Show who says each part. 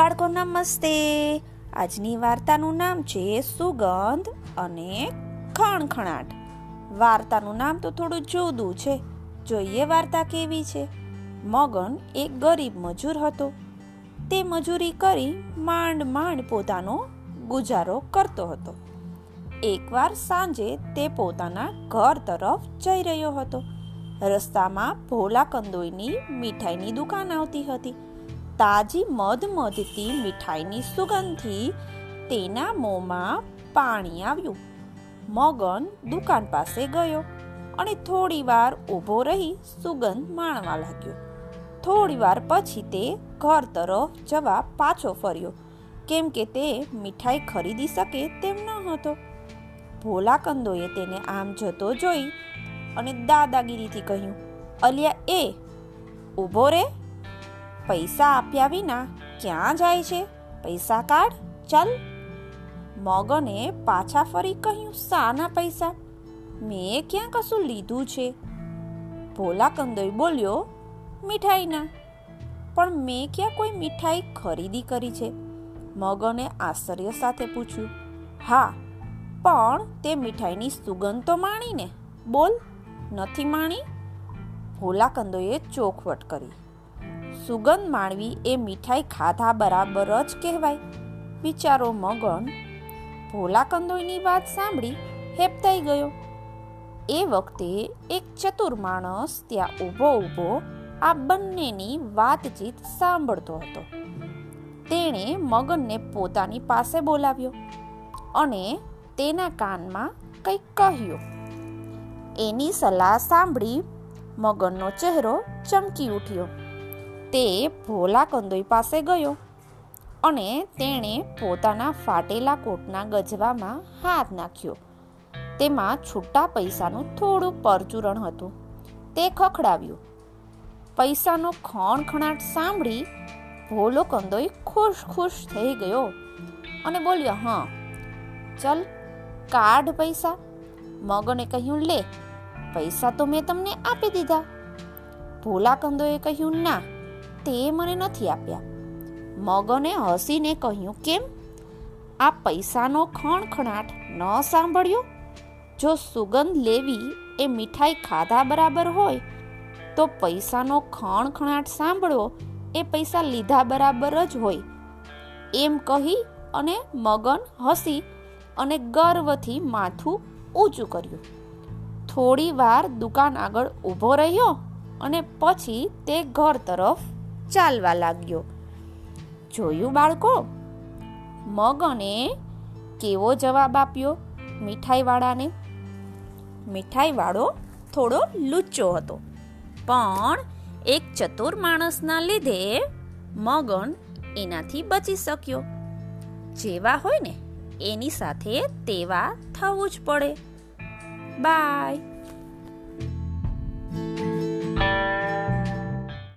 Speaker 1: બાળકો નમસ્તે આજની વાર્તાનું નામ છે સુગંધ અને ખણખણાટ. વાર્તાનું નામ તો થોડું જુદું છે. જોઈએ વાર્તા કેવી છે. મગન એક ગરીબ મજૂર હતો. તે મજૂરી કરી માંડ માંડ પોતાનો ગુજારો કરતો હતો. એકવાર સાંજે તે પોતાના ઘર તરફ જઈ રહ્યો હતો. રસ્તામાં ભોલા કંદોઈની મીઠાઈની દુકાન આવતી હતી. તાજી મધ મધતી મીઠાઈની સુગંધથી તેના મોંમાં પાણી આવ્યું. મગન દુકાન પાસે ગયો અને થોડી વાર ઊભો રહી સુગંધ માણવા લાગ્યો. થોડી વાર પછી તે ઘર તરફ જવા પાછો ફર્યો. કેમ કે તે મીઠાઈ ખરીદી શકે તેમ ન હતો. ભોલા કંદોએ તેને આમ જતો જોઈ અને દાદાગીરીથી કહ્યું, અલિયા, એ, ઊભો રે. પૈસા આપ્યા વિના ક્યાં જાય છે? પૈસા કાઢ, ચાલ. મગને પાછા ફરી કહ્યું, સાના પૈસા? મેં ક્યાં કશું લીધું છે? ભોલા કંદોઈ બોલ્યો, મીઠાઈના. પણ મેં ક્યાં કોઈ મીઠાઈ ખરીદી કરી છે? મગને આશ્ચર્ય સાથે પૂછ્યું, હા, પણ તે મીઠાઈની સુગંધ તો માણીને. બોલ, નથી માણી? ભોલા કંદોએ ચોખવટ કરી. સુગંધ માણવી એ મીઠાઈ ખાધા બરાબર જ કહેવાય. વિચારો મગન. ભોલા કંદોઈની વાત સાંભળી હેપતાઈ ગયો. એ વખતે એક ચતુર માણસ ત્યાં ઊભો ઊભો આ બંનેની વાતચીત સાંભળતો હતો. તેણે મગનને પોતાની પાસે બોલાવ્યો અને તેના કાનમાં કંઈક કહ્યું. એની સલાહ સાંભળી. મગનનો ચહેરો ચમકી ઉઠ્યો. તે ભોલા કંદોઈ પાસે ગયો અને તેણે પોતાના ફાટેલા કોટના ગજવામાં હાથ નાખ્યો. તેમાં છૂટા પૈસાનું થોડું પરચુરણ હતું. તે ખખડાવ્યું. પૈસાનો ખણખણાટ સાંભળી ભોલો કંદોઈ ખુશ ખુશ થઈ ગયો અને બોલ્યો, હા, ચલ, કાઢ પૈસા. મગને કહ્યું, લે, પૈસા તો મેં તમને આપી દીધા. ભોલા કંદોએ કહ્યું, ના તે મને નથી આપ્યા. મગને હસીને કહ્યું, કેમ? આ પૈસાનો ખણખણાટ ન સાંભળ્યો? જો સુગંધ લેવી એ મીઠાઈ ખાધા બરાબર હોય, તો પૈસાનો ખણખણાટ સાંભળવો એ પૈસા લીધા બરાબર જ હોય. એમ કહી અને મગન હસી અને ગર્વથી માથું ઊંચું કર્યું. થોડી વાર દુકાન આગળ ઊભો રહ્યો અને પછી તે ઘર તરફ ચાલવા લાગ્યો. જોયું બાળકો? મગને કેવો જવાબ આપ્યો મીઠાઈવાળાને? મીઠાઈવાળો થોડો લુચ્ચો હતો. પણ એક ચતુર માણસના લીધે મગન એનાથી બચી શક્યો. જેવા હોય ને, એની સાથે તેવા થવું જ પડે. બાય.